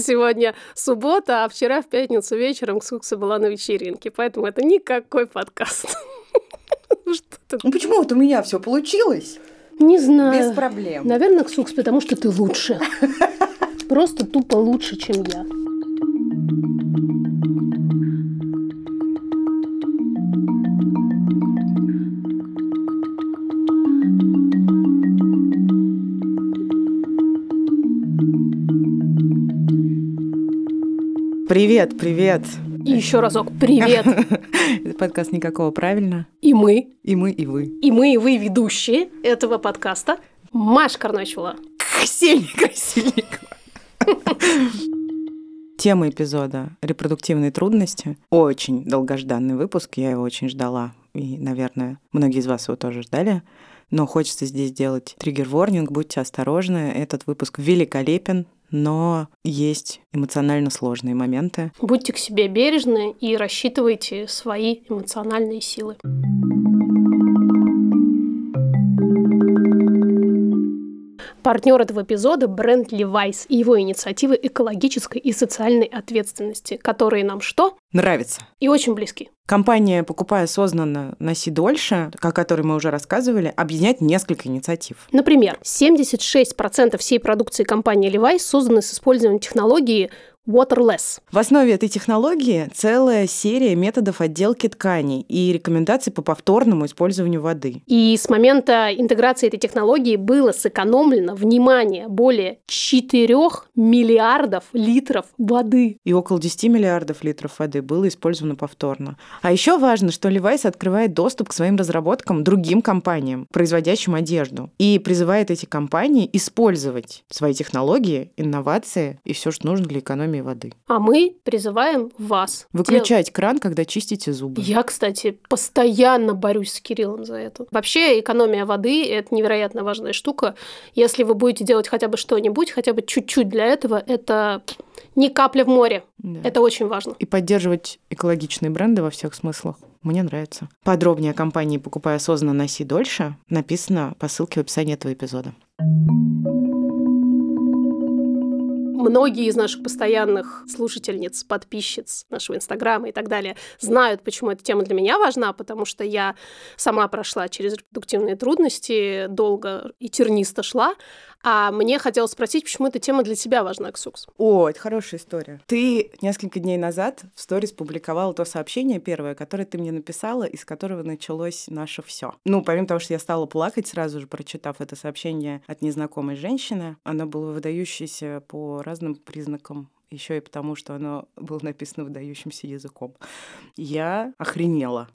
Сегодня суббота, а вчера в пятницу вечером Ксукса была на вечеринке, поэтому это никакой подкаст. Ну почему вот у меня все получилось? Не знаю. Без проблем. Наверное, Ксукс, потому что ты лучше. Просто тупо лучше, чем я. Привет, привет. И еще разок привет. Подкаст «Никакого правильно». И мы. И мы, и вы. И мы, и вы ведущие этого подкаста. Маш Карначула. Ксения Красильникова. Тема эпизода «Репродуктивные трудности». Очень долгожданный выпуск, я его очень ждала. И, наверное, многие из вас его тоже ждали. Но хочется здесь сделать триггер-ворнинг, будьте осторожны. Этот выпуск великолепен, но есть эмоционально сложные моменты. Будьте к себе бережны и рассчитывайте свои эмоциональные силы. Партнер этого эпизода – бренд Levi's и его инициативы экологической и социальной ответственности, которые нам что? Нравится. И очень близки. Компания «Покупай осознанно, носи дольше», о которой мы уже рассказывали, объединяет несколько инициатив. Например, 76% всей продукции компании Levi's созданы с использованием технологии Waterless. В основе этой технологии целая серия методов отделки тканей и рекомендаций по повторному использованию воды. И с момента интеграции этой технологии было сэкономлено, внимание, более 4 миллиардов литров воды. И около 10 миллиардов литров воды было использовано повторно. А еще важно, что Levi's открывает доступ к своим разработкам другим компаниям, производящим одежду, и призывает эти компании использовать свои технологии, инновации и все, что нужно для экономии экономии воды. А мы призываем вас. Выключать дел... кран, когда чистите зубы. Я, кстати, постоянно борюсь с Кириллом за это. Вообще, экономия воды – это невероятно важная штука. Если вы будете делать хотя бы что-нибудь, хотя бы чуть-чуть для этого, это не капля в море. Да. Это очень важно. И поддерживать экологичные бренды во всех смыслах. Мне нравится. Подробнее о компании «Покупай осознанно, носи дольше» написано по ссылке в описании этого эпизода. Многие из наших постоянных слушательниц, подписчиц нашего Инстаграма и так далее знают, почему эта тема для меня важна, потому что я сама прошла через репродуктивные трудности, долго и тернисто шла, а мне хотелось спросить, почему эта тема для тебя важна, Ксукс? О, это хорошая история. Ты несколько дней назад в сторис публиковала то сообщение первое, которое ты мне написала, из которого началось наше все. Ну, помимо того, что я стала плакать сразу же, прочитав это сообщение от незнакомой женщины, оно было выдающееся по разным признакам еще и потому, что оно было написано выдающимся языком. Я охренела.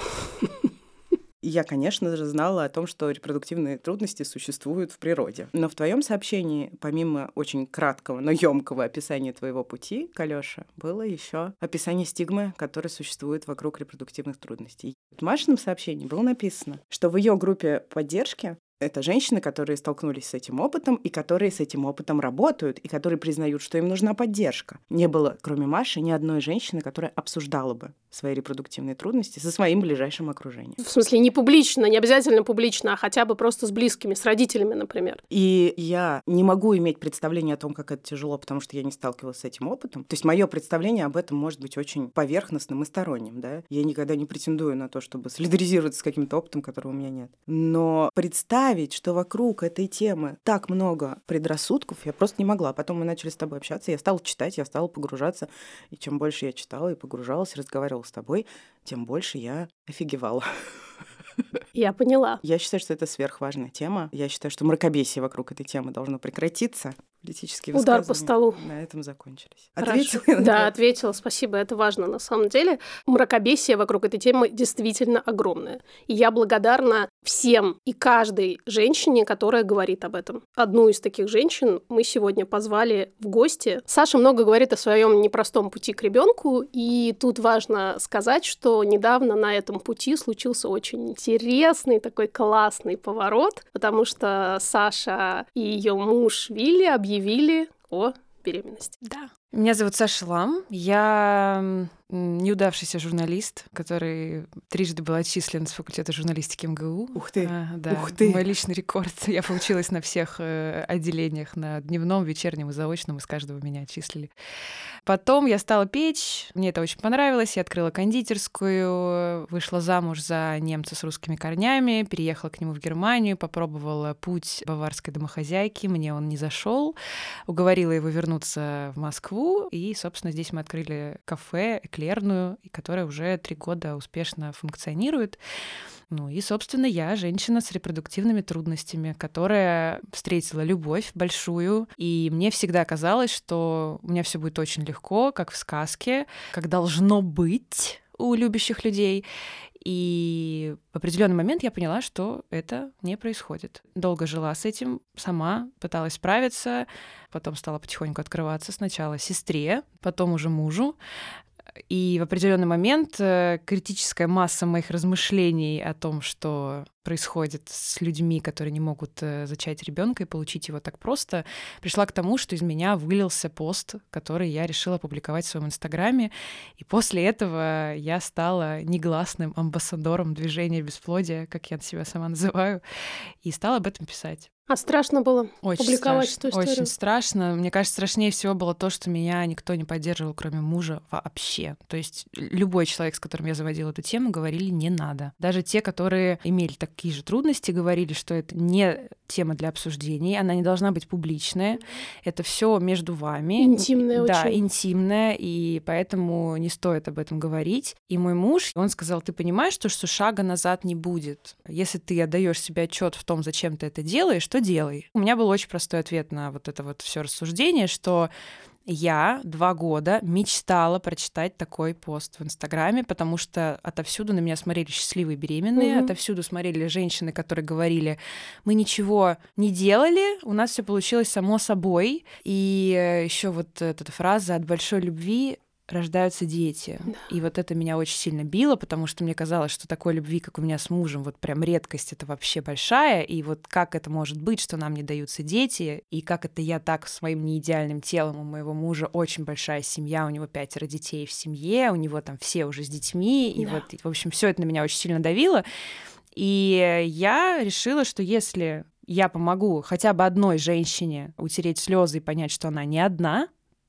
Я, конечно же, знала о том, что репродуктивные трудности существуют в природе. Но в твоем сообщении, помимо очень краткого, но емкого описания твоего пути, Калёша, было еще описание стигмы, которая существует вокруг репродуктивных трудностей. В Машином сообщении было написано, что в ее группе поддержки это женщины, которые столкнулись с этим опытом и которые с этим опытом работают, и которые признают, что им нужна поддержка. Не было, кроме Маши, ни одной женщины, которая обсуждала бы свои репродуктивные трудности со своим ближайшим окружением. В смысле, не публично, не обязательно публично, а хотя бы просто с близкими, с родителями, например. И я не могу иметь представление о том, как это тяжело, потому что я не сталкивалась с этим опытом. То есть мое представление об этом может быть очень поверхностным и сторонним, да. Я никогда не претендую на то, чтобы солидаризироваться с каким-то опытом, которого у меня нет. Но представить, что вокруг этой темы так много предрассудков, я просто не могла. Потом мы начали с тобой общаться, я стала читать, я стала погружаться. И чем больше я читала и погружалась, разговаривала с тобой, тем больше я офигевала. Я поняла. Я считаю, что это сверхважная тема. Я считаю, что мракобесие вокруг этой темы должно прекратиться. Политические Удар по столу. На этом закончились. Ответила? Да, ответила. Спасибо, это важно на самом деле. Мракобесие вокруг этой темы действительно огромное. И я благодарна всем и каждой женщине, которая говорит об этом. Одну из таких женщин мы сегодня позвали в гости. Саша много говорит о своем непростом пути к ребенку, и тут важно сказать, что недавно на этом пути случился очень интересный такой классный поворот, потому что Саша и ее муж Вилли объявили о беременности. Да. Меня зовут Саша Лам. Я неудавшийся журналист, который трижды был отчислен с факультета журналистики МГУ. Ух ты! А, да, Ух ты! Мой личный рекорд. Я получилась на всех э, отделениях, на дневном, вечернем и заочном, из каждого меня отчислили. Потом я стала печь, мне это очень понравилось, я открыла кондитерскую, вышла замуж за немца с русскими корнями, переехала к нему в Германию, попробовала путь баварской домохозяйки, мне он не зашел, уговорила его вернуться в Москву, и, собственно, здесь мы открыли кафе эклерную, которая уже три года успешно функционирует. Ну и, собственно, я женщина с репродуктивными трудностями, которая встретила любовь большую, и мне всегда казалось, что у меня все будет очень легко, как в сказке, как должно быть у любящих людей. И в определенный момент я поняла, что это не происходит. Долго жила с этим, сама пыталась справиться, потом стала потихоньку открываться сначала сестре, потом уже мужу. И в определенный момент э, критическая масса моих размышлений о том, что происходит с людьми, которые не могут э, зачать ребенка и получить его так просто, пришла к тому, что из меня вылился пост, который я решила публиковать в своем инстаграме. И после этого я стала негласным амбассадором движения бесплодия, как я себя сама называю, и стала об этом писать. А страшно было очень публиковать страшно, эту историю? Очень страшно. Мне кажется, страшнее всего было то, что меня никто не поддерживал, кроме мужа, вообще. То есть любой человек, с которым я заводила эту тему, говорили «не надо». Даже те, которые имели такие же трудности, говорили, что это не тема для обсуждений, она не должна быть публичная. Это все между вами. Интимное Да, очень. интимное, и поэтому не стоит об этом говорить. И мой муж, он сказал, ты понимаешь, что, что шага назад не будет. Если ты отдаешь себе отчет в том, зачем ты это делаешь, то делай. У меня был очень простой ответ на вот это вот все рассуждение, что я два года мечтала прочитать такой пост в Инстаграме, потому что отовсюду на меня смотрели счастливые беременные, Мгм. отовсюду смотрели женщины, которые говорили, мы ничего не делали, у нас все получилось само собой. И еще вот эта фраза от большой любви рождаются дети. Да. И вот это меня очень сильно било, потому что мне казалось, что такой любви, как у меня с мужем, вот прям редкость это вообще большая. И вот как это может быть, что нам не даются дети, и как это я так с моим неидеальным телом, у моего мужа очень большая семья, у него пятеро детей в семье, у него там все уже с детьми, и Да. вот, в общем, все это на меня очень сильно давило. И я решила, что если я помогу хотя бы одной женщине утереть слезы и понять, что она не одна,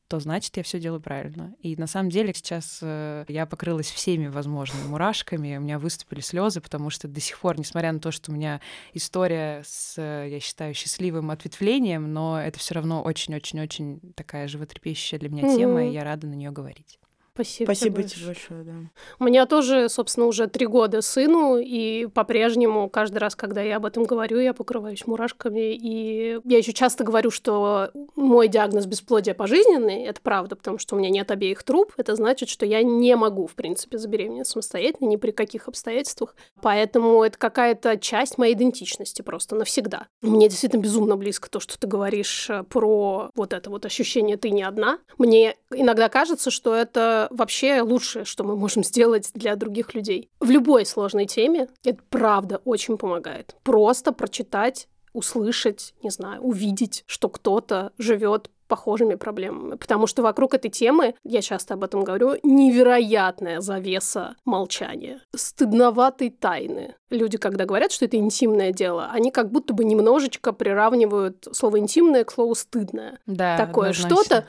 то значит я все делаю правильно. И на самом деле сейчас э, я покрылась всеми возможными мурашками, у меня выступили слезы, потому что до сих пор, несмотря на то, что у меня история с, э, я считаю, счастливым ответвлением, но это все равно очень-очень-очень такая животрепещущая для меня тема, Мгм. и я рада на нее говорить. Спасибо, Спасибо тебе тебе большое, да. У меня тоже, собственно, уже три года сыну, и по-прежнему каждый раз, когда я об этом говорю, я покрываюсь мурашками. И я еще часто говорю, что мой диагноз бесплодия пожизненный, это правда, потому что у меня нет обеих труб. Это значит, что я не могу, в принципе, забеременеть самостоятельно ни при каких обстоятельствах. Поэтому это какая-то часть моей идентичности просто навсегда. Мне действительно безумно близко то, что ты говоришь э, про вот это вот ощущение «ты не одна». Мне иногда кажется, что это вообще лучшее, что мы можем сделать для других людей. В любой сложной теме это правда очень помогает. Просто прочитать, услышать, не знаю, увидеть, что кто-то живет похожими проблемами. Потому что вокруг этой темы, я часто об этом говорю, невероятная завеса молчания, стыдноватой тайны. Люди, когда говорят, что это интимное дело, они как будто бы немножечко приравнивают слово интимное к слову стыдное. Да, Такое что-то,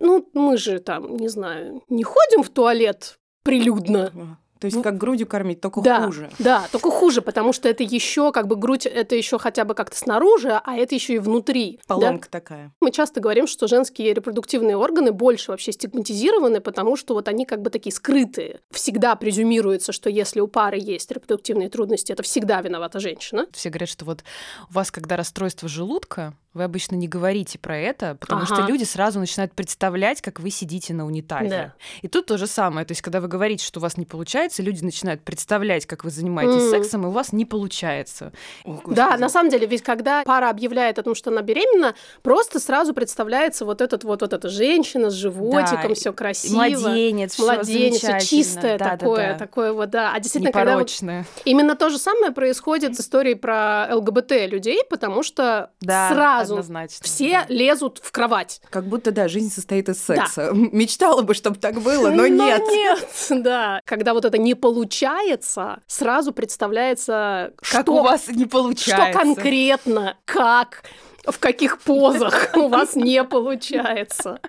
ну, мы же там, не знаю, не ходим в туалет прилюдно. То есть Ну, как грудью кормить, только да, хуже. Да, только хуже, потому что это еще как бы грудь, это еще хотя бы как-то снаружи, а это еще и внутри. да? Поломка такая. Мы часто говорим, что женские репродуктивные органы больше вообще стигматизированы, потому что вот они как бы такие скрытые. Всегда презюмируется, что если у пары есть репродуктивные трудности, это всегда виновата женщина. Все говорят, что вот у вас, когда расстройство желудка, вы обычно не говорите про это, потому что Ага. люди сразу начинают представлять, как вы сидите на унитазе. Да. И тут то же самое. То есть, когда вы говорите, что у вас не получается, люди начинают представлять, как вы занимаетесь М. сексом, и у вас не получается. О, Да, на самом деле, ведь когда пара объявляет о том, что она беременна, просто сразу представляется вот этот вот, вот эта женщина с животиком, Да, все красиво. Младенец, Младенец, замечательно. чистое Да, да, такое, да. такое вот, да. А действительно, когда вот. Именно то же самое происходит с историей про ЛГБТ людей, потому что Да, сразу сразу. Однозначно. Все лезут в кровать. Как будто, да, жизнь состоит из секса. Мечтала бы, чтобы так было, но, Но нет. нет, да. Когда вот это не получается, сразу представляется, Как что, у вас не что получается. конкретно, как, в каких позах у вас не получается.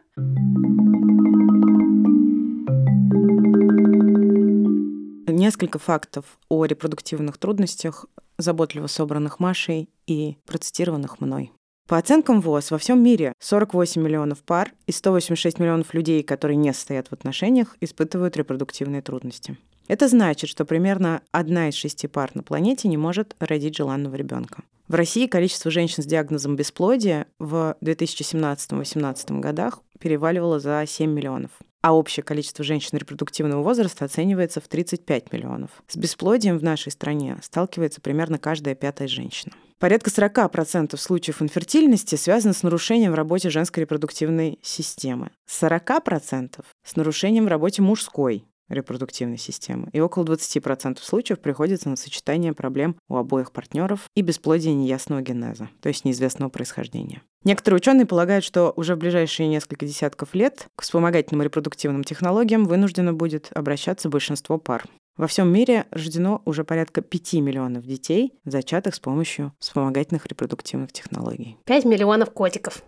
Несколько фактов о репродуктивных трудностях, заботливо собранных Машей и процитированных мной. По оценкам ВОЗ, во всем мире 48 миллионов пар и 186 миллионов людей, которые не состоят в отношениях, испытывают репродуктивные трудности. Это значит, что примерно одна из шести пар на планете не может родить желанного ребенка. В России количество женщин с диагнозом бесплодия в 2017-2018 годах переваливало за 7 миллионов а общее количество женщин репродуктивного возраста оценивается в 35 миллионов. С бесплодием в нашей стране сталкивается примерно каждая пятая женщина. Порядка 40% случаев инфертильности связано с нарушением в работе женской репродуктивной системы. 40% с нарушением в работе мужской репродуктивной системы. И около 20% случаев приходится на сочетание проблем у обоих партнеров и бесплодия неясного генеза, то есть неизвестного происхождения. Некоторые ученые полагают, что уже в ближайшие несколько десятков лет к вспомогательным репродуктивным технологиям вынуждено будет обращаться большинство пар. Во всем мире рождено уже порядка 5 миллионов детей, зачатых с помощью вспомогательных репродуктивных технологий. 5 миллионов котиков.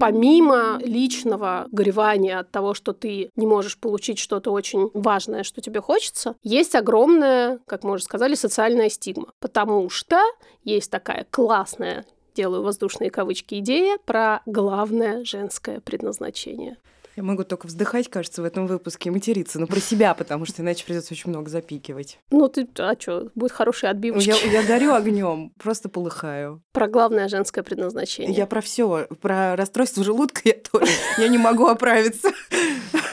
Помимо личного горевания от того, что ты не можешь получить что-то очень важное, что тебе хочется, есть огромная, как мы уже сказали, социальная стигма. Потому что есть такая классная делаю воздушные кавычки, идея про главное женское предназначение. Я могу только вздыхать, кажется, в этом выпуске и материться, но про себя, потому что иначе придется очень много запикивать. Ну ты, а что, будет хорошая отбивочка. Я, я горю огнем, просто полыхаю. Про главное женское предназначение. Я про все, про расстройство желудка я тоже. Я не могу оправиться.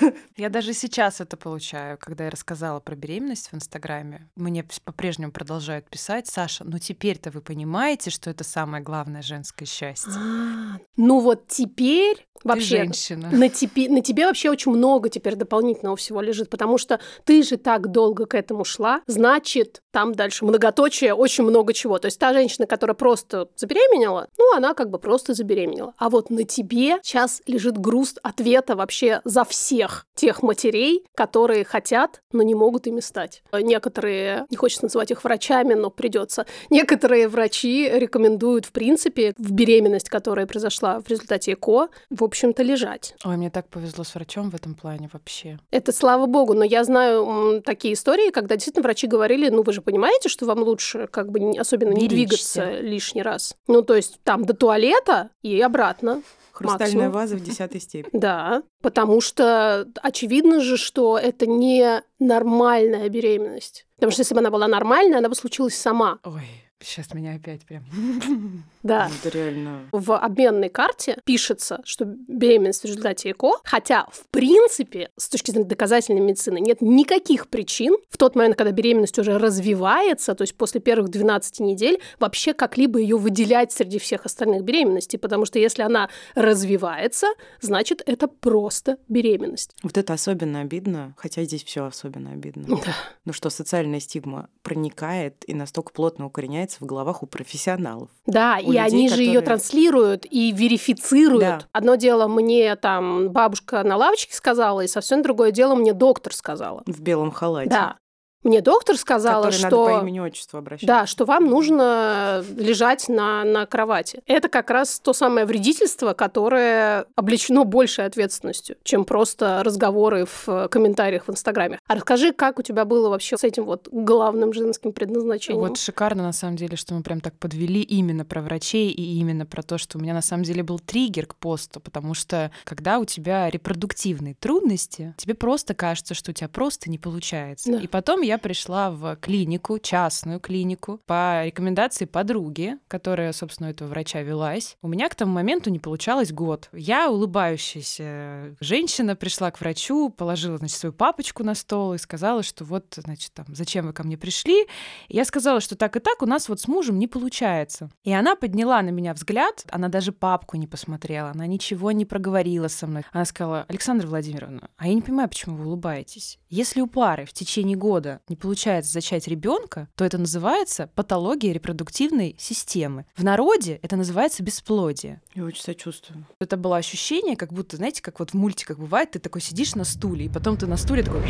Я даже сейчас это получаю, когда я рассказала про беременность в Инстаграме. Мне по-прежнему продолжают писать, Саша, ну теперь-то вы понимаете, что это самое главное женское счастье. А, ну вот теперь вообще женщина. на тебе, на тебе вообще очень много теперь дополнительного всего лежит, потому что ты же так долго к этому шла, значит, там дальше многоточие, очень много чего. То есть та женщина, которая просто забеременела, ну, она как бы просто забеременела. А вот на тебе сейчас лежит груз ответа вообще за всех тех матерей, которые хотят, но не могут ими стать. Некоторые, не хочется называть их врачами, но придется. Некоторые врачи рекомендуют, в принципе, в беременность, которая произошла в результате ЭКО, в общем-то, лежать. Ой, мне так повезло с врачом в этом плане вообще. Это слава богу, но я знаю такие истории, когда действительно врачи говорили, ну вы же понимаете, что вам лучше как бы не- особенно не Беречься. двигаться лишний раз. Ну то есть там до туалета и обратно. Хрустальная Максимум. ваза в десятой степени. Да, потому что очевидно же, что это не нормальная беременность. Потому что если бы она была нормальная, она бы случилась сама. Ой, сейчас меня опять прям... Да. Это реально... в обменной карте пишется, что беременность в результате ЭКО, хотя, в принципе, с точки зрения доказательной медицины, нет никаких причин в тот момент, когда беременность уже развивается, то есть после первых 12 недель, вообще как-либо ее выделять среди всех остальных беременностей, потому что если она развивается, значит, это просто беременность. Вот это особенно обидно, хотя здесь все особенно обидно. Да. Ну что, социальная стигма проникает и настолько плотно укореняется в головах у профессионалов. Да, У и людей, они же ее которые- транслируют и верифицируют. Да. Одно дело мне там бабушка на лавочке сказала, и совсем другое дело мне доктор сказала. В белом халате. Да. Мне доктор сказала, Который что... надо по имени отчеству обращаться. Да, что вам нужно лежать на, на кровати. Это как раз то самое вредительство, которое облечено большей ответственностью, чем просто разговоры в комментариях в Инстаграме. А расскажи, как у тебя было вообще с этим вот главным женским предназначением? Вот шикарно, на самом деле, что мы прям так подвели именно про врачей и именно про то, что у меня на самом деле был триггер к посту, потому что когда у тебя репродуктивные трудности, тебе просто кажется, что у тебя просто не получается. Да. И потом я пришла в клинику, частную клинику, по рекомендации подруги, которая, собственно, этого врача велась. У меня к тому моменту не получалось год. Я, улыбающаяся женщина, пришла к врачу, положила, значит, свою папочку на стол и сказала, что вот, значит, там, зачем вы ко мне пришли? И я сказала, что так и так у нас вот с мужем не получается. И она подняла на меня взгляд, она даже папку не посмотрела, она ничего не проговорила со мной. Она сказала, Александра Владимировна, а я не понимаю, почему вы улыбаетесь. Если у пары в течение года не получается зачать ребенка, то это называется патология репродуктивной системы. В народе это называется бесплодие. Я очень сочувствую. Это было ощущение, как будто, знаете, как вот в мультиках бывает, ты такой сидишь на стуле, и потом ты на стуле такой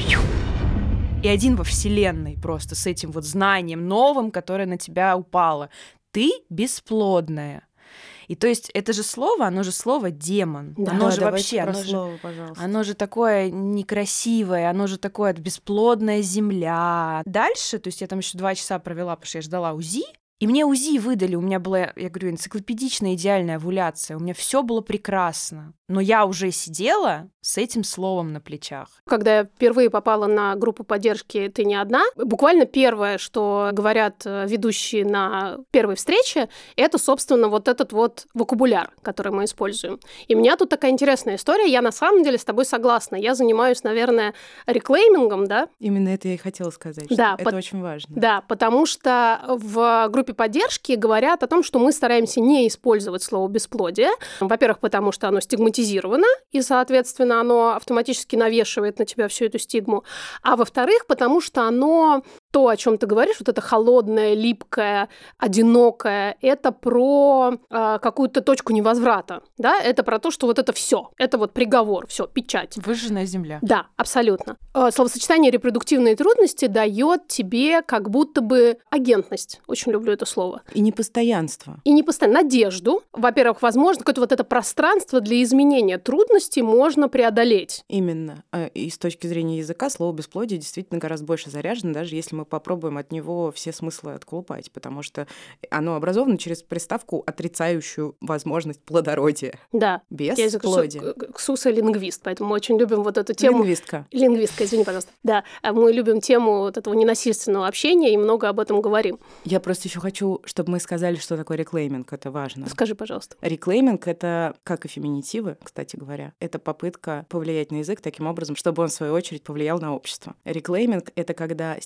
и один во вселенной просто с этим вот знанием новым, которое на тебя упало. Ты бесплодная. И то есть это же слово, оно же слово демон. Да, оно же вообще, оно же, слово, пожалуйста. оно же такое некрасивое, оно же такое бесплодная земля. Дальше, то есть я там еще два часа провела, потому что я ждала УЗИ, и мне УЗИ выдали, у меня была, я говорю, энциклопедичная идеальная овуляция, у меня все было прекрасно. Но я уже сидела с этим словом на плечах. Когда я впервые попала на группу поддержки «Ты не одна», буквально первое, что говорят э, ведущие на первой встрече, это, собственно, вот этот вот вокабуляр, который мы используем. И у меня тут такая интересная история. Я на самом деле с тобой согласна. Я занимаюсь, наверное, реклеймингом, да? Именно это я и хотела сказать. Да, это под- очень важно. Да, потому что в группе поддержки говорят о том, что мы стараемся не использовать слово бесплодие. Во-первых, потому что оно стигматизировано, и, соответственно, оно автоматически навешивает на тебя всю эту стигму. А во-вторых, потому что оно то, о чем ты говоришь, вот это холодное, липкое, одинокое, это про э, какую-то точку невозврата, да, это про то, что вот это все, это вот приговор, все, печать. Выжженная земля. Да, абсолютно. Э, Словосочетание репродуктивные трудности дает тебе как будто бы агентность. Очень люблю это слово. И непостоянство. И не постоянно надежду. Во-первых, возможно, какое-то вот это пространство для изменения трудностей можно преодолеть. Именно. А, И с точки зрения языка слово бесплодие действительно гораздо больше заряжено, даже если мы попробуем от него все смыслы отколупать, потому что оно образовано через приставку, отрицающую возможность плодородия. Да. Я Бесплодие. Ксуса лингвист, поэтому мы очень любим вот эту тему. Лингвистка. Лингвистка, извини, пожалуйста. Да, а мы любим тему вот этого ненасильственного общения и много об этом говорим. Я просто еще хочу, чтобы мы сказали, что такое реклейминг. Это важно. Скажи, пожалуйста. Реклейминг — это, как и феминитивы, кстати говоря, это попытка повлиять на язык таким образом, чтобы он, в свою очередь, повлиял на общество. Реклейминг — это когда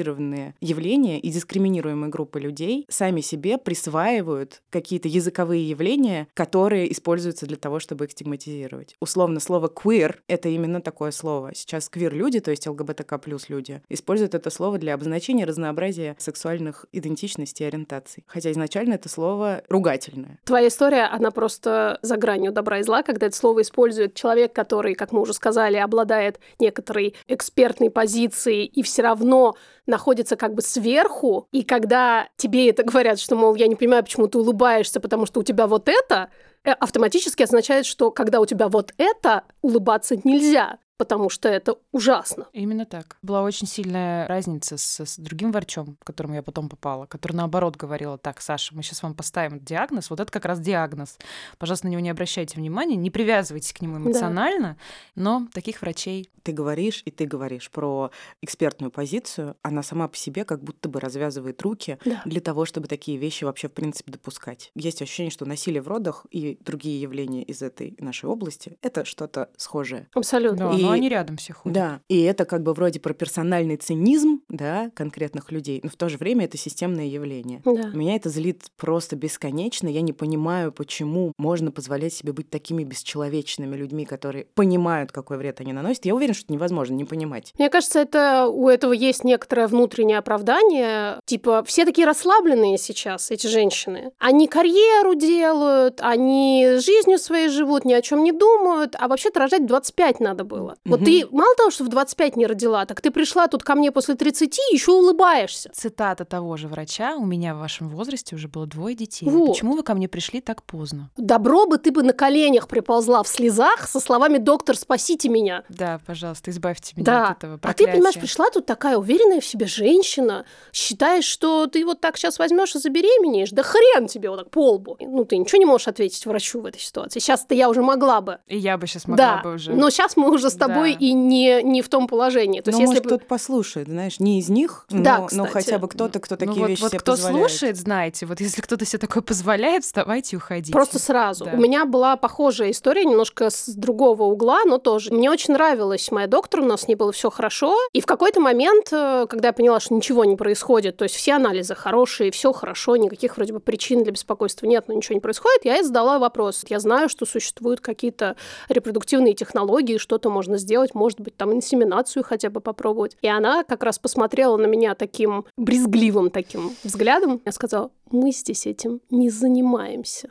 стигматизированные явления и дискриминируемые группы людей сами себе присваивают какие-то языковые явления, которые используются для того, чтобы их стигматизировать. Условно, слово queer — это именно такое слово. Сейчас квир-люди, то есть ЛГБТК плюс люди, используют это слово для обозначения разнообразия сексуальных идентичностей и ориентаций. Хотя изначально это слово ругательное. Твоя история, она просто за гранью добра и зла, когда это слово использует человек, который, как мы уже сказали, обладает некоторой экспертной позицией и все равно находится как бы сверху, и когда тебе это говорят, что, мол, я не понимаю, почему ты улыбаешься, потому что у тебя вот это, э, автоматически означает, что когда у тебя вот это, улыбаться нельзя, потому что это ужасно. Именно так. Была очень сильная разница с, с другим врачом, к которому я потом попала, который наоборот говорила, так, Саша, мы сейчас вам поставим диагноз, вот это как раз диагноз. Пожалуйста, на него не обращайте внимания, не привязывайтесь к нему эмоционально, но таких врачей Ты говоришь, и ты говоришь про экспертную позицию, она сама по себе как будто бы развязывает руки Да. для того, чтобы такие вещи вообще в принципе допускать. Есть ощущение, что насилие в родах и другие явления из этой нашей области — это что-то схожее. Абсолютно. Да, И- но они рядом все ходят. Да, и это как бы вроде про персональный цинизм, да, конкретных людей, но в то же время это системное явление. Да. Меня это злит просто бесконечно. Я не понимаю, почему можно позволять себе быть такими бесчеловечными людьми, которые понимают, какой вред они наносят. Я уверена, что это невозможно не понимать. Мне кажется, это у этого есть некоторое внутреннее оправдание. Типа, все такие расслабленные сейчас, эти женщины. Они карьеру делают, они жизнью своей живут, ни о чем не думают, а вообще-то рожать в 25 надо было. Вот Мгм. ты мало того, что в 25 не родила, так ты пришла тут ко мне после 30 и еще улыбаешься. Цитата того же врача. У меня в вашем возрасте уже было двое детей. Вот. Почему вы ко мне пришли так поздно? Добро бы ты бы на коленях приползла в слезах со словами «Доктор, спасите меня». Да, пожалуйста, избавьте меня Да. от этого А ты, проклятия. понимаешь, пришла тут такая уверенная в себе женщина, считаешь, что ты вот так сейчас возьмешь и забеременеешь, да хрен тебе вот так по лбу. Ну, ты ничего не можешь ответить врачу в этой ситуации. Сейчас-то я уже могла бы. И я бы сейчас могла да, бы уже. но сейчас мы уже тобой Да. и не, не в том положении. То но, есть, может, если бы... кто-то послушает, знаешь, не из них, Да, но, но хотя бы кто-то, кто Ну такие вот, вещи вот себе кто позволяет. слушает, знаете, вот если кто-то себе такое позволяет, вставайте и уходите. Просто сразу. Да. У меня была похожая история, немножко с другого угла, но тоже. Мне очень нравилась моя доктор, у нас с ней было все хорошо. И в какой-то момент, э, когда я поняла, что ничего не происходит, то есть все анализы хорошие, все хорошо, никаких вроде бы причин для беспокойства нет, но ничего не происходит, я ей задала вопрос. Я знаю, что существуют какие-то репродуктивные технологии, что-то можно можно сделать, может быть, там инсеминацию хотя бы попробовать. И она как раз посмотрела на меня таким брезгливым таким взглядом. Я сказала, мы здесь этим не занимаемся.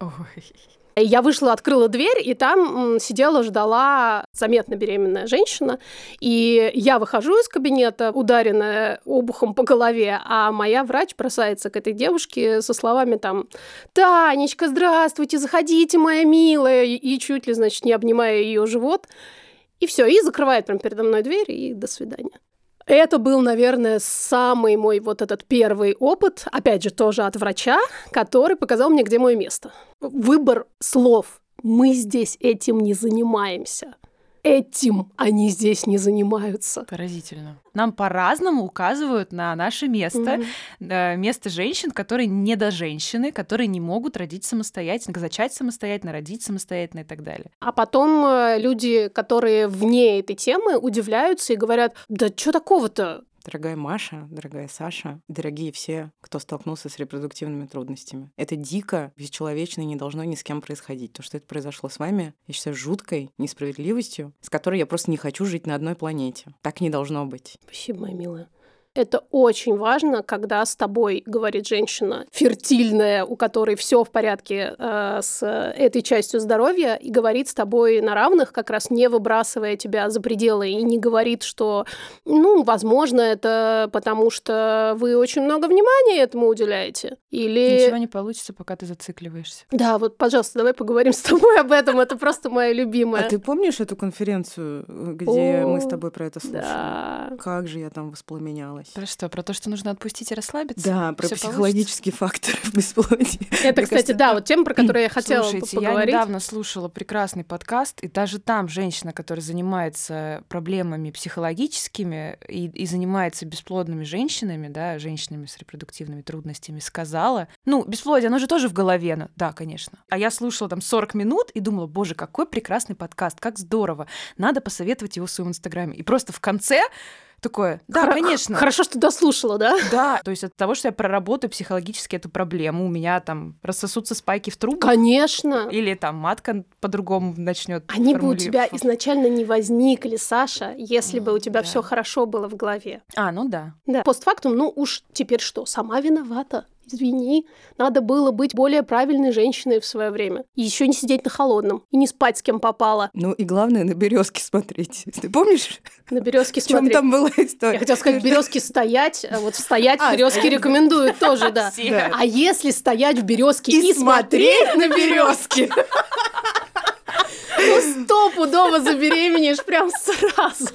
Ой. Я вышла, открыла дверь, и там сидела, ждала заметно беременная женщина. И я выхожу из кабинета, ударенная обухом по голове, а моя врач бросается к этой девушке со словами там «Танечка, здравствуйте, заходите, моя милая!» И чуть ли, значит, не обнимая ее живот. И все, и закрывает прям передо мной дверь, и до свидания. Это был, наверное, самый мой вот этот первый опыт, опять же, тоже от врача, который показал мне, где мое место. Выбор слов. Мы здесь этим не занимаемся этим они здесь не занимаются. Поразительно. Нам по-разному указывают на наше место, mm-hmm. место женщин, которые не до женщины, которые не могут родить самостоятельно, зачать самостоятельно, родить самостоятельно и так далее. А потом э, люди, которые вне этой темы, удивляются и говорят, да что такого-то? Дорогая Маша, дорогая Саша, дорогие все, кто столкнулся с репродуктивными трудностями. Это дико, бесчеловечно и не должно ни с кем происходить. То, что это произошло с вами, я считаю жуткой несправедливостью, с которой я просто не хочу жить на одной планете. Так не должно быть. Спасибо, моя милая. Это очень важно, когда с тобой говорит женщина фертильная, у которой все в порядке э, с этой частью здоровья, и говорит с тобой на равных, как раз не выбрасывая тебя за пределы, и не говорит, что, ну, возможно, это потому что вы очень много внимания этому уделяете. Или... Ничего не получится, пока ты зацикливаешься. Да, вот, пожалуйста, давай поговорим с тобой об этом. Это просто моя любимая. А ты помнишь эту конференцию, где мы с тобой про это слушали? Да. Как же я там воспламенялась случилось? Про что? Про то, что нужно отпустить и расслабиться? Да, про психологический фактор в бесплодии. Это, кстати, да, вот тема, про которую я хотела Слушайте, поговорить. я недавно слушала прекрасный подкаст, и даже там женщина, которая занимается проблемами психологическими и, и занимается бесплодными женщинами, да, женщинами с репродуктивными трудностями, сказала, ну, бесплодие, оно же тоже в голове, ну, да, конечно. А я слушала там 40 минут и думала, боже, какой прекрасный подкаст, как здорово, надо посоветовать его в своем инстаграме. И просто в конце Такое, да, Хор- конечно. Хорошо, что дослушала, да? Да, то есть от того, что я проработаю психологически эту проблему, у меня там рассосутся спайки в трубу. Конечно. Или там матка по-другому начнет. Они бы у тебя изначально не возникли, Саша, если бы у тебя да. все хорошо было в голове. А, ну да. Да. Постфактум, ну уж теперь что, сама виновата извини, надо было быть более правильной женщиной в свое время. И еще не сидеть на холодном, и не спать с кем попало. Ну и главное, на березке смотреть. Ты помнишь? На березке смотреть. там была история? Я хотела сказать, в березке стоять, а вот стоять в а, березке рекомендуют тоже, да. А если стоять в березке и смотреть на березке? Ну, стопудово забеременеешь прям сразу.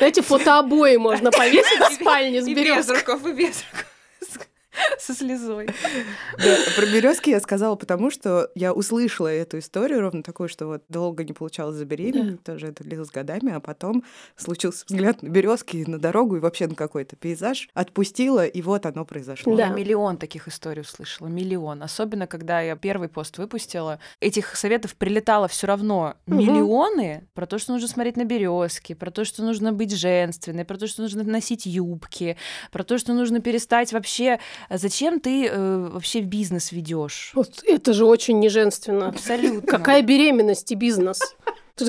Эти фотообои можно повесить в спальне с березкой. И без рукав, и без рукав. со слезой. Да, про березки я сказала, потому что я услышала эту историю ровно такую, что вот долго не получалось забеременеть, да. тоже это длилось годами, а потом случился взгляд на березки, на дорогу и вообще на какой-то пейзаж. Отпустила, и вот оно произошло. Да. Я миллион таких историй услышала, миллион. Особенно, когда я первый пост выпустила, этих советов прилетало все равно угу. миллионы про то, что нужно смотреть на березки, про то, что нужно быть женственной, про то, что нужно носить юбки, про то, что нужно перестать вообще зачем ты э, вообще бизнес ведешь? Вот это же очень неженственно. Абсолютно. Какая беременность и бизнес?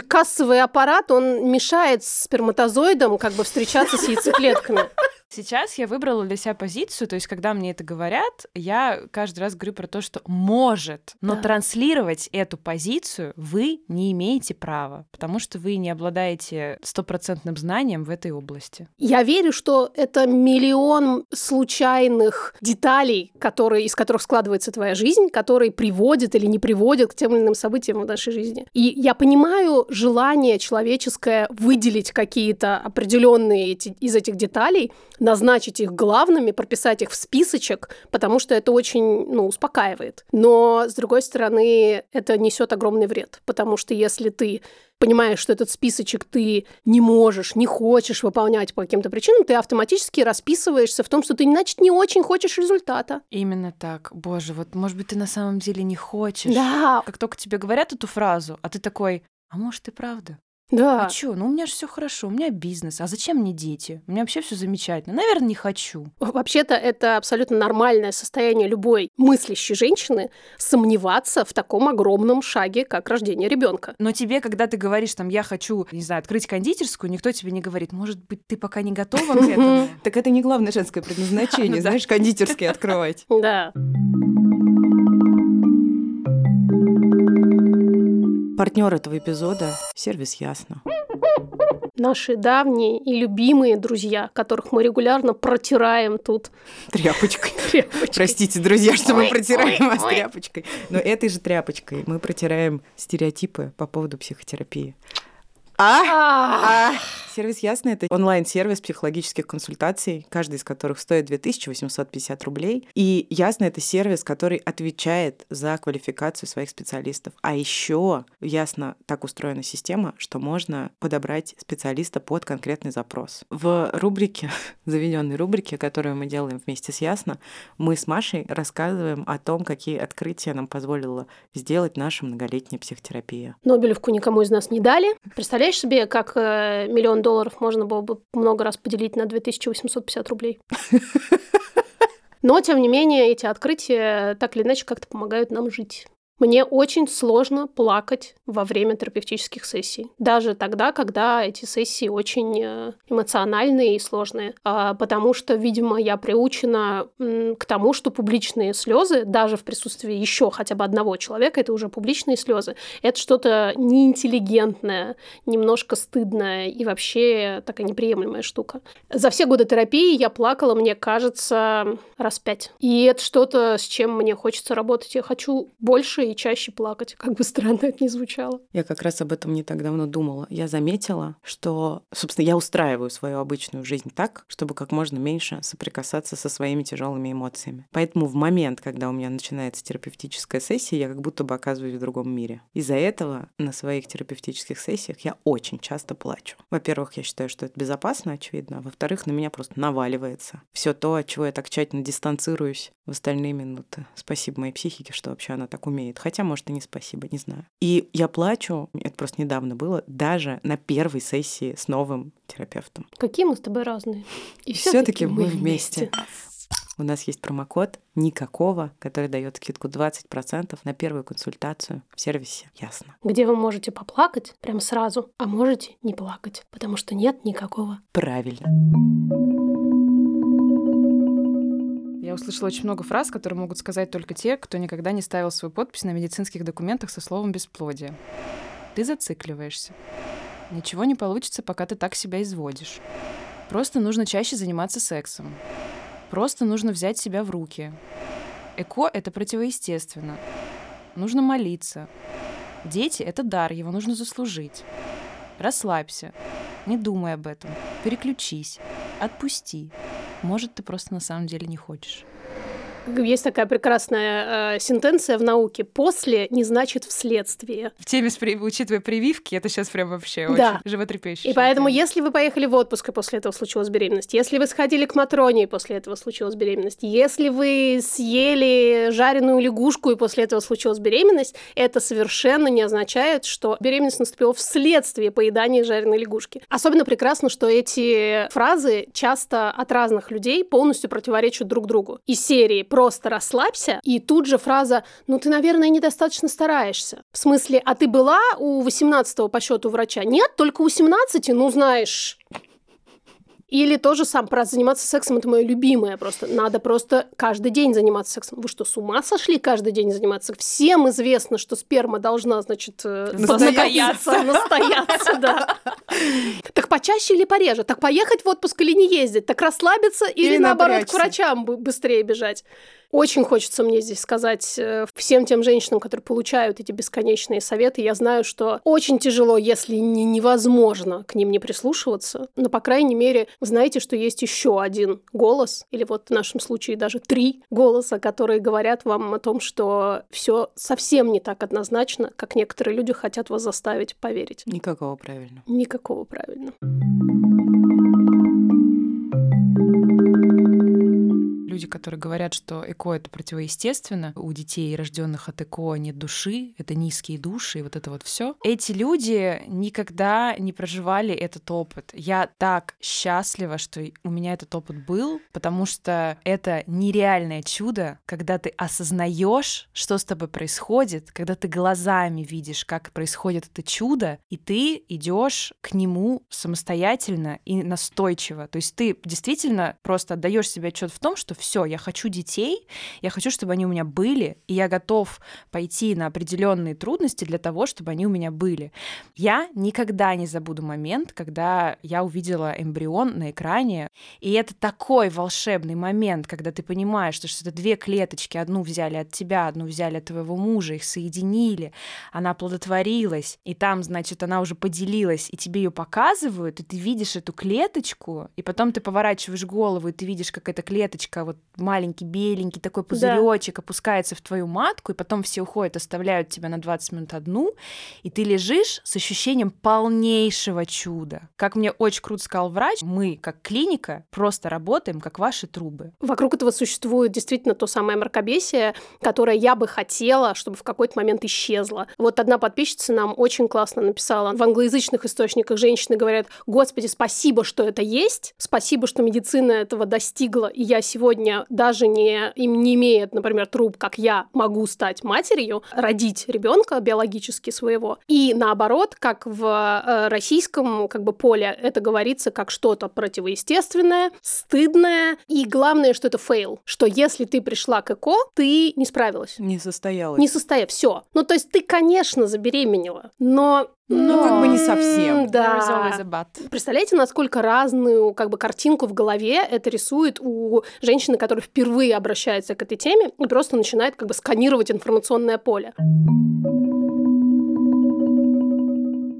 Кассовый аппарат, он мешает сперматозоидам как бы встречаться с яйцеклетками. Сейчас я выбрала для себя позицию, то есть, когда мне это говорят, я каждый раз говорю про то, что может, но да. транслировать эту позицию вы не имеете права, потому что вы не обладаете стопроцентным знанием в этой области. Я верю, что это миллион случайных деталей, которые, из которых складывается твоя жизнь, которые приводят или не приводят к тем или иным событиям в нашей жизни. И я понимаю желание человеческое выделить какие-то определенные эти, из этих деталей, назначить их главными, прописать их в списочек, потому что это очень ну, успокаивает. Но, с другой стороны, это несет огромный вред, потому что если ты понимаешь, что этот списочек ты не можешь, не хочешь выполнять по каким-то причинам, ты автоматически расписываешься в том, что ты, значит, не очень хочешь результата. Именно так. Боже, вот, может быть, ты на самом деле не хочешь. Да. Как только тебе говорят эту фразу, а ты такой, а может и правда? Да. А чё? Ну, у меня же все хорошо, у меня бизнес. А зачем мне дети? У меня вообще все замечательно. Наверное, не хочу. Вообще-то это абсолютно нормальное состояние любой мыслящей женщины сомневаться в таком огромном шаге, как рождение ребенка. Но тебе, когда ты говоришь, там, я хочу, не знаю, открыть кондитерскую, никто тебе не говорит, может быть, ты пока не готова к этому. Так это не главное женское предназначение, знаешь, кондитерские открывать. Да. Партнер этого эпизода — сервис Ясно. Наши давние и любимые друзья, которых мы регулярно протираем тут Тряпочкой. тряпочкой. Простите, друзья, что мы Ой, протираем ой, вас ой. тряпочкой. Но этой же тряпочкой мы протираем стереотипы по поводу психотерапии. А? А, А, сервис Ясно — это онлайн-сервис психологических консультаций, каждый из которых стоит 2850 рублей. И Ясно — это сервис, который отвечает за квалификацию своих специалистов. А еще Ясно так устроена система, что можно подобрать специалиста под конкретный запрос. В рубрике, заведенной рубрике, которую мы делаем вместе с Ясно, мы с Машей рассказываем о том, какие открытия нам позволила сделать наша многолетняя психотерапия. Нобелевку никому из нас не дали. Представляешь себе, как э, миллион долларов можно было бы много раз поделить на 2850 рублей? Но, тем не менее, эти открытия так или иначе как-то помогают нам жить. Мне очень сложно плакать во время терапевтических сессий. Даже тогда, когда эти сессии очень э, эмоциональные и сложные. А, Потому что, видимо, я приучена к тому, что публичные слезы, даже в присутствии еще хотя бы одного человека, это уже публичные слезы, это что-то неинтеллигентное, немножко стыдное и вообще такая неприемлемая штука. За все годы терапии я плакала, мне кажется, раз пять. И это что-то, с чем мне хочется работать. Я хочу больше и чаще плакать, как бы странно это ни звучало. Я как раз об этом не так давно думала. Я заметила, что, собственно, я устраиваю свою обычную жизнь так, чтобы как можно меньше соприкасаться со своими тяжелыми эмоциями. Поэтому в момент, когда у меня начинается терапевтическая сессия, я как будто бы оказываюсь в другом мире. Из-за этого на своих терапевтических сессиях я очень часто плачу. Во-первых, я считаю, что это безопасно, очевидно. Во-вторых, на меня просто наваливается все то, от чего я так тщательно дистанцируюсь в остальные минуты. Спасибо моей психике, что вообще она так умеет. Хотя, может, и не спасибо, не знаю. И я плачу, это просто недавно было, даже на первой сессии с новым терапевтом. Какие мы с тобой разные. И Всё-таки мы вместе. У нас есть промокод никакого, который дает скидку 20% на первую консультацию в сервисе Ясно. Где вы можете поплакать прям сразу, а можете не плакать, потому что нет никакого. Правильно. Услышала очень много фраз, которые могут сказать только те, кто никогда не ставил свою подпись на медицинских документах со словом «бесплодие». Ты зацикливаешься. Ничего не получится, пока ты так себя изводишь. Просто нужно чаще заниматься сексом. Просто нужно взять себя в руки. Эко — это противоестественно. Нужно молиться. Дети — это дар, его нужно заслужить. Расслабься. Не думай об этом. Переключись. Отпусти. Может, ты просто на самом деле не хочешь. Есть такая прекрасная э, сентенция в науке. После не значит вследствие. В теме, с при- учитывая прививки, это сейчас прям вообще Да. очень животрепещуще. И поэтому, если вы поехали в отпуск, и после этого случилась беременность, если вы сходили к Матроне, и после этого случилась беременность, если вы съели жареную лягушку, и после этого случилась беременность, это совершенно не означает, что беременность наступила вследствие поедания жареной лягушки. Особенно прекрасно, что эти фразы часто от разных людей полностью противоречат друг другу. Из серии «просто расслабься» и тут же фраза «ну ты, наверное, недостаточно стараешься». В смысле, а ты была у 18 по счету врача? Нет, только у 17, ну знаешь... Или тоже сам про заниматься сексом это мое любимое просто. Надо просто каждый день заниматься сексом. Вы что, с ума сошли каждый день заниматься? Всем известно, что сперма должна, значит, э, Настояться. настояться, да. Так почаще или пореже? Так поехать в отпуск или не ездить? Так расслабиться или, наоборот к врачам бы- быстрее бежать? Очень хочется мне здесь сказать э, всем тем женщинам, которые получают эти бесконечные советы. Я знаю, что очень тяжело, если не невозможно к ним не прислушиваться. Но, по крайней мере, знаете, что есть еще один голос, или вот в нашем случае даже три голоса, которые говорят вам о том, что все совсем не так однозначно, как некоторые люди хотят вас заставить поверить. Никакого правильно. Никакого правильно. Люди, которые говорят, что ЭКО — это противоестественно, у детей, рожденных от ЭКО, нет души, это низкие души, и вот это вот все. Эти люди никогда не проживали этот опыт. Я так счастлива, что у меня этот опыт был, потому что это нереальное чудо, когда ты осознаешь, что с тобой происходит, когда ты глазами видишь, как происходит это чудо, и ты идешь к нему самостоятельно и настойчиво. То есть ты действительно просто отдаешь себе отчет в том, что все, я хочу детей, я хочу, чтобы они у меня были, и я готов пойти на определенные трудности для того, чтобы они у меня были. Я никогда не забуду момент, когда я увидела эмбрион на экране, и это такой волшебный момент, когда ты понимаешь, что, что это две клеточки, одну взяли от тебя, одну взяли от твоего мужа, их соединили, она оплодотворилась, и там, значит, она уже поделилась, и тебе ее показывают, и ты видишь эту клеточку, и потом ты поворачиваешь голову, и ты видишь, как эта клеточка, вот маленький, беленький такой пузыречек да. опускается в твою матку, и потом все уходят, оставляют тебя на 20 минут одну, и ты лежишь с ощущением полнейшего чуда. Как мне очень круто сказал врач, мы, как клиника, просто работаем, как ваши трубы. Вокруг этого существует действительно то самое мракобесие, которое я бы хотела, чтобы в какой-то момент исчезло. Вот одна подписчица нам очень классно написала. В англоязычных источниках женщины говорят, господи, спасибо, что это есть, спасибо, что медицина этого достигла, и я сегодня даже не, им не имеет, например, труб, как я могу стать матерью, родить ребенка биологически своего. И наоборот, как в э, российском как бы поле это говорится как что-то противоестественное, стыдное, и главное, что это фейл, что если ты пришла к ЭКО, ты не справилась. Не состоялась. Не состоялась, все. Ну, то есть ты, конечно, забеременела, но ну, как бы не совсем. Да. Представляете, насколько разную как бы картинку в голове это рисует у женщины, которая впервые обращается к этой теме и просто начинает как бы сканировать информационное поле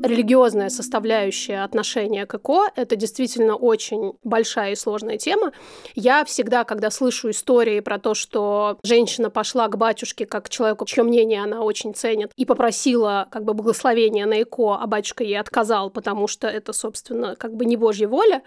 религиозная составляющая отношения к ЭКО — это действительно очень большая и сложная тема. Я всегда, когда слышу истории про то, что женщина пошла к батюшке как к человеку, чье мнение она очень ценит, и попросила как бы благословения на ЭКО, а батюшка ей отказал, потому что это, собственно, как бы не Божья воля,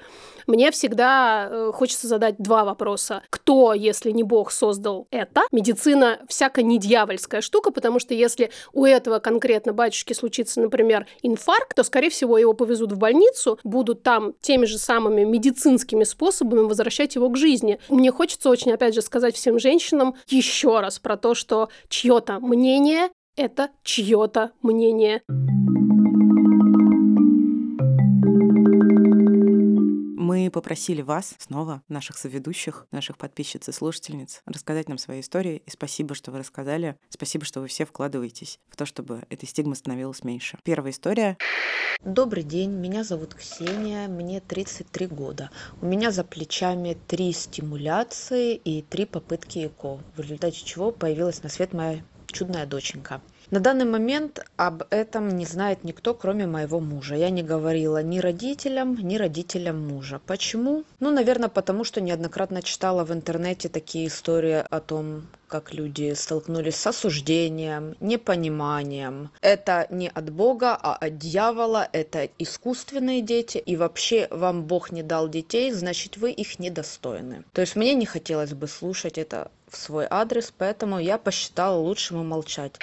мне всегда э, хочется задать два вопроса. Кто, если не Бог, создал это? Медицина всяко не дьявольская штука, потому что если у этого конкретно батюшки случится, например, инфаркт, инфаркт, то, скорее всего, его повезут в больницу, будут там теми же самыми медицинскими способами возвращать его к жизни. Мне хочется очень, опять же, сказать всем женщинам еще раз про то, что чье-то мнение — это чье-то мнение. Мы попросили вас, снова, наших соведущих, наших подписчиц и слушательниц, рассказать нам свои истории. И спасибо, что вы рассказали. Спасибо, что вы все вкладываетесь в то, чтобы эта стигма становилась меньше. Первая история. Добрый день, меня зовут Ксения, мне 33 года. У меня за плечами три стимуляции и три попытки ЭКО, в результате чего появилась на свет моя чудная доченька. На данный момент об этом не знает никто, кроме моего мужа. Я не говорила ни родителям, ни родителям мужа. Почему? Ну, наверное, потому что неоднократно читала в интернете такие истории о том, как люди столкнулись с осуждением, непониманием. Это не от Бога, а от дьявола, это искусственные дети, и вообще вам Бог не дал детей, значит вы их недостойны. То есть мне не хотелось бы слушать это в свой адрес, поэтому я посчитала лучшим умолчать.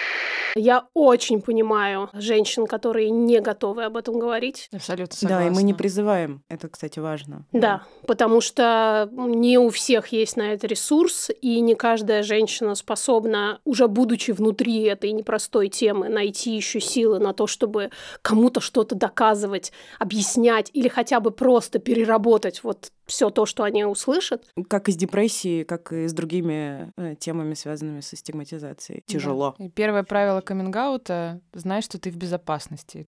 Я очень понимаю женщин, которые не готовы об этом говорить. Абсолютно согласна. Да, и мы не призываем. Это, кстати, важно. Да, да, потому что не у всех есть на это ресурс, и не каждая женщина способна, уже будучи внутри этой непростой темы, найти еще силы на то, чтобы кому-то что-то доказывать, объяснять или хотя бы просто переработать вот все то, что они услышат. Как и с депрессией, как и с другими э, темами, связанными со стигматизацией. Тяжело. Да. И первое правило каминг-аута — знай, что ты в безопасности.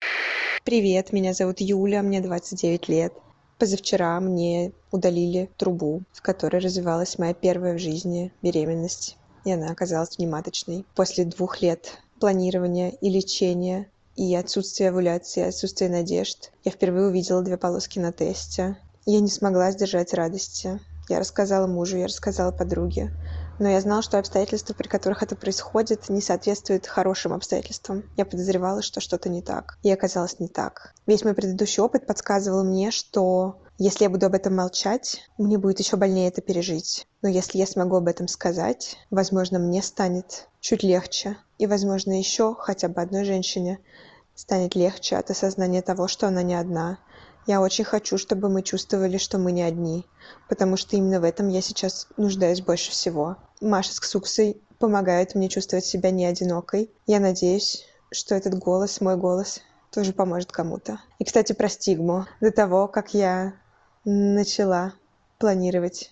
Привет, меня зовут Юля, мне 29 лет. Позавчера мне удалили трубу, в которой развивалась моя первая в жизни беременность, и она оказалась внематочной. После двух лет планирования и лечения и отсутствия овуляции, отсутствия надежд, я впервые увидела две полоски на тесте. Я не смогла сдержать радости. Я рассказала мужу, я рассказала подруге. Но я знала, что обстоятельства, при которых это происходит, не соответствуют хорошим обстоятельствам. Я подозревала, что что-то не так. И оказалось не так. Весь мой предыдущий опыт подсказывал мне, что если я буду об этом молчать, мне будет еще больнее это пережить. Но если я смогу об этом сказать, возможно, мне станет чуть легче. И, возможно, еще хотя бы одной женщине станет легче от осознания того, что она не одна. Я очень хочу, чтобы мы чувствовали, что мы не одни, потому что именно в этом я сейчас нуждаюсь больше всего. Маша с Ксуксой помогают мне чувствовать себя не одинокой. Я надеюсь, что этот голос, мой голос, тоже поможет кому-то. И, кстати, про стигму. До того, как я начала планировать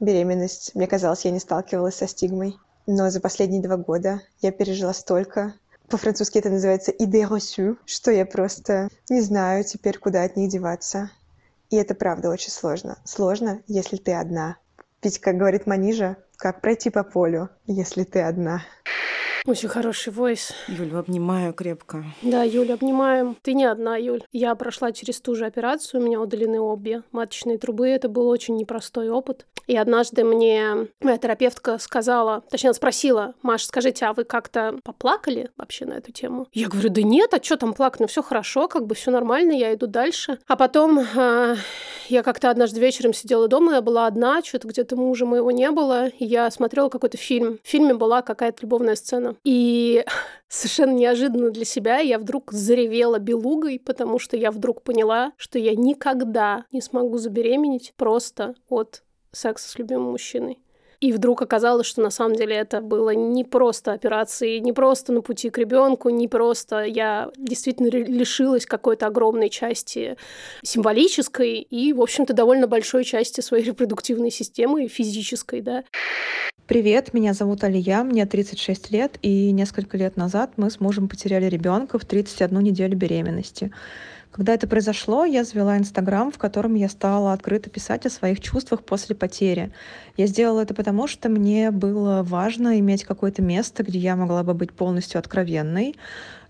беременность, мне казалось, я не сталкивалась со стигмой. Но за последние два года я пережила столько, по-французски это называется idées reçues, что я просто не знаю теперь, куда от них деваться. И это правда очень сложно. Сложно, если ты одна. Ведь, как говорит Манижа, как пройти по полю, если ты одна. Очень хороший войс. Юль, обнимаю крепко. Да, Юль, обнимаем. Ты не одна, Юль. Я прошла через ту же операцию, у меня удалены обе маточные трубы. Это был очень непростой опыт. И однажды мне моя терапевтка сказала, точнее, спросила, Маша, скажите, а вы как-то поплакали вообще на эту тему? Я говорю, да нет, а что там плакать? Ну все хорошо, как бы все нормально, я иду дальше. А потом э, я как-то однажды вечером сидела дома, я была одна, что-то где-то мужа моего не было, и я смотрела какой-то фильм. В фильме была какая-то любовная сцена. И совершенно неожиданно для себя я вдруг заревела белугой, потому что я вдруг поняла, что я никогда не смогу забеременеть просто от секса с любимым мужчиной. И вдруг оказалось, что на самом деле это было не просто операции, не просто на пути к ребенку, не просто я действительно лишилась какой-то огромной части символической и, в общем-то, довольно большой части своей репродуктивной системы физической, да. Привет, меня зовут Алия, мне 36 лет, и несколько лет назад мы с мужем потеряли ребенка в 31 неделю беременности. Когда это произошло, я завела Инстаграм, в котором я стала открыто писать о своих чувствах после потери. Я сделала это потому, что мне было важно иметь какое-то место, где я могла бы быть полностью откровенной,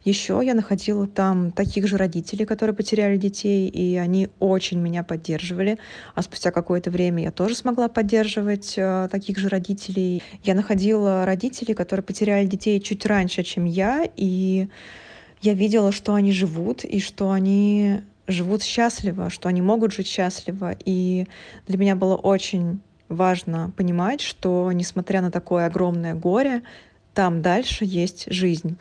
еще я находила там таких же родителей, которые потеряли детей, и они очень меня поддерживали. А спустя какое-то время я тоже смогла поддерживать э, таких же родителей. Я находила родителей, которые потеряли детей чуть раньше, чем я, и я видела, что они живут, и что они живут счастливо, что они могут жить счастливо. И для меня было очень важно понимать, что, несмотря на такое огромное горе, там дальше есть жизнь.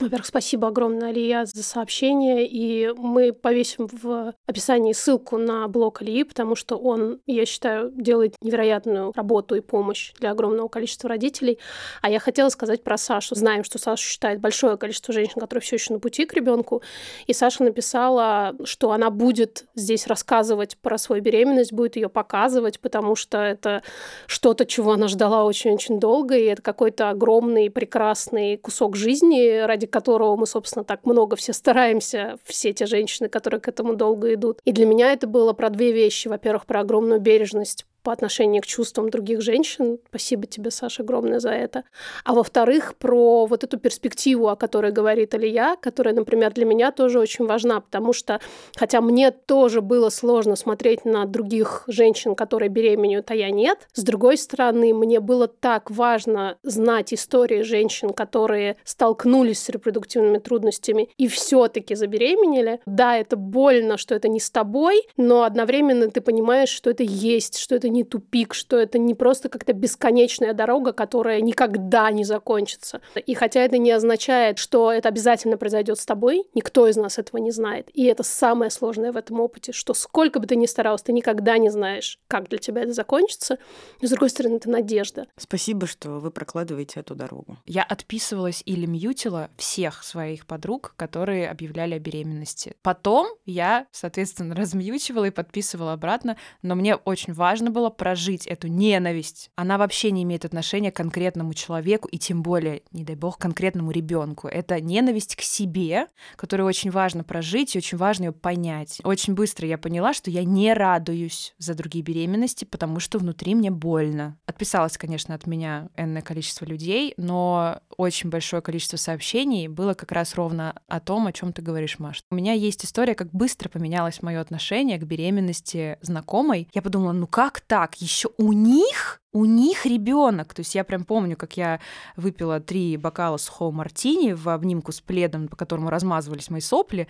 Во-первых, спасибо огромное, Алия, за сообщение. И мы повесим в описании ссылку на блог Алии, потому что он, я считаю, делает невероятную работу и помощь для огромного количества родителей. А я хотела сказать про Сашу. Знаем, что Саша считает большое количество женщин, которые все еще на пути к ребенку. И Саша написала, что она будет здесь рассказывать про свою беременность, будет ее показывать, потому что это что-то, чего она ждала очень-очень долго, и это какой-то огромный, прекрасный кусок жизни, ради ради которого мы, собственно, так много все стараемся, все те женщины, которые к этому долго идут. И для меня это было про две вещи. Во-первых, про огромную бережность по отношению к чувствам других женщин. Спасибо тебе, Саша, огромное за это. А во-вторых, про вот эту перспективу, о которой говорит Алия, которая, например, для меня тоже очень важна, потому что, хотя мне тоже было сложно смотреть на других женщин, которые беременеют, а я нет, с другой стороны, мне было так важно знать истории женщин, которые столкнулись с репродуктивными трудностями и все-таки забеременели. Да, это больно, что это не с тобой, но одновременно ты понимаешь, что это есть, что это не тупик, что это не просто как-то бесконечная дорога, которая никогда не закончится. И хотя это не означает, что это обязательно произойдет с тобой, никто из нас этого не знает. И это самое сложное в этом опыте, что сколько бы ты ни старался, ты никогда не знаешь, как для тебя это закончится. Но, с другой стороны, это надежда. Спасибо, что вы прокладываете эту дорогу. Я отписывалась или мьютила всех своих подруг, которые объявляли о беременности. Потом я, соответственно, размьючивала и подписывала обратно, но мне очень важно было было прожить эту ненависть, она вообще не имеет отношения к конкретному человеку и тем более, не дай бог, конкретному ребенку. Это ненависть к себе, которую очень важно прожить и очень важно ее понять. Очень быстро я поняла, что я не радуюсь за другие беременности, потому что внутри мне больно. Отписалось, конечно, от меня энное количество людей, но очень большое количество сообщений было как раз ровно о том, о чем ты говоришь, Маш. У меня есть история, как быстро поменялось мое отношение к беременности знакомой. Я подумала, ну как так? Так, еще у них у них ребенок. То есть я прям помню, как я выпила три бокала сухого мартини в обнимку с пледом, по которому размазывались мои сопли.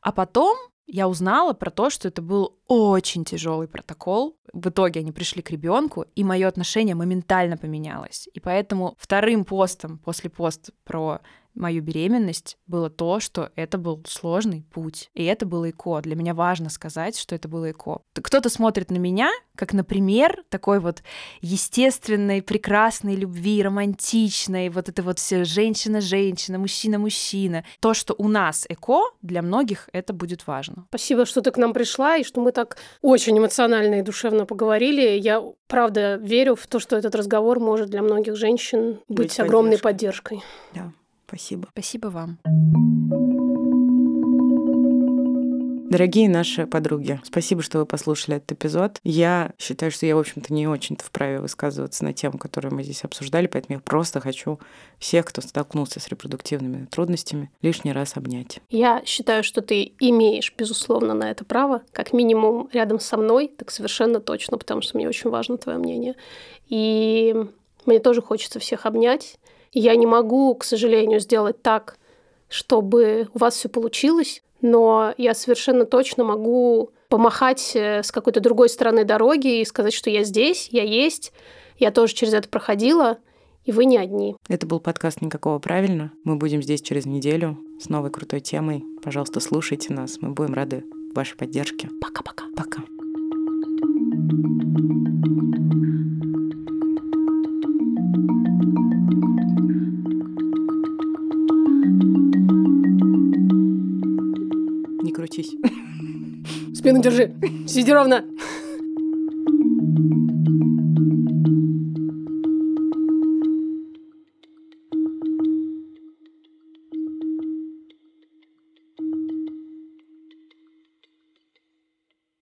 А потом я узнала про то, что это был очень тяжелый протокол. В итоге они пришли к ребенку, и мое отношение моментально поменялось. И поэтому вторым постом после поста про мою беременность было то, что это был сложный путь. И это было ЭКО. Для меня важно сказать, что это было ЭКО. Кто-то смотрит на меня, как, например, такой вот естественной, прекрасной любви, романтичной, вот это вот все женщина-женщина, мужчина-мужчина. То, что у нас ЭКО, для многих это будет важно. Спасибо, что ты к нам пришла, и что мы так очень эмоционально и душевно поговорили. Я, правда, верю в то, что этот разговор может для многих женщин быть, быть огромной поддержкой. Да. Спасибо. Спасибо вам. Дорогие наши подруги, спасибо, что вы послушали этот эпизод. Я считаю, что я, в общем-то, не очень-то вправе высказываться на тему, которую мы здесь обсуждали, поэтому я просто хочу всех, кто столкнулся с репродуктивными трудностями, лишний раз обнять. Я считаю, что ты имеешь, безусловно, на это право, как минимум рядом со мной, так совершенно точно, потому что мне очень важно твое мнение. И мне тоже хочется всех обнять я не могу, к сожалению, сделать так, чтобы у вас все получилось, но я совершенно точно могу помахать э, с какой-то другой стороны дороги и сказать, что я здесь, я есть, я тоже через это проходила, и вы не одни. Это был подкаст «Никакого правильно». Мы будем здесь через неделю с новой крутой темой. Пожалуйста, слушайте нас. Мы будем рады вашей поддержке. Пока-пока. Пока. Не крутись. Спину держи. Сиди ровно.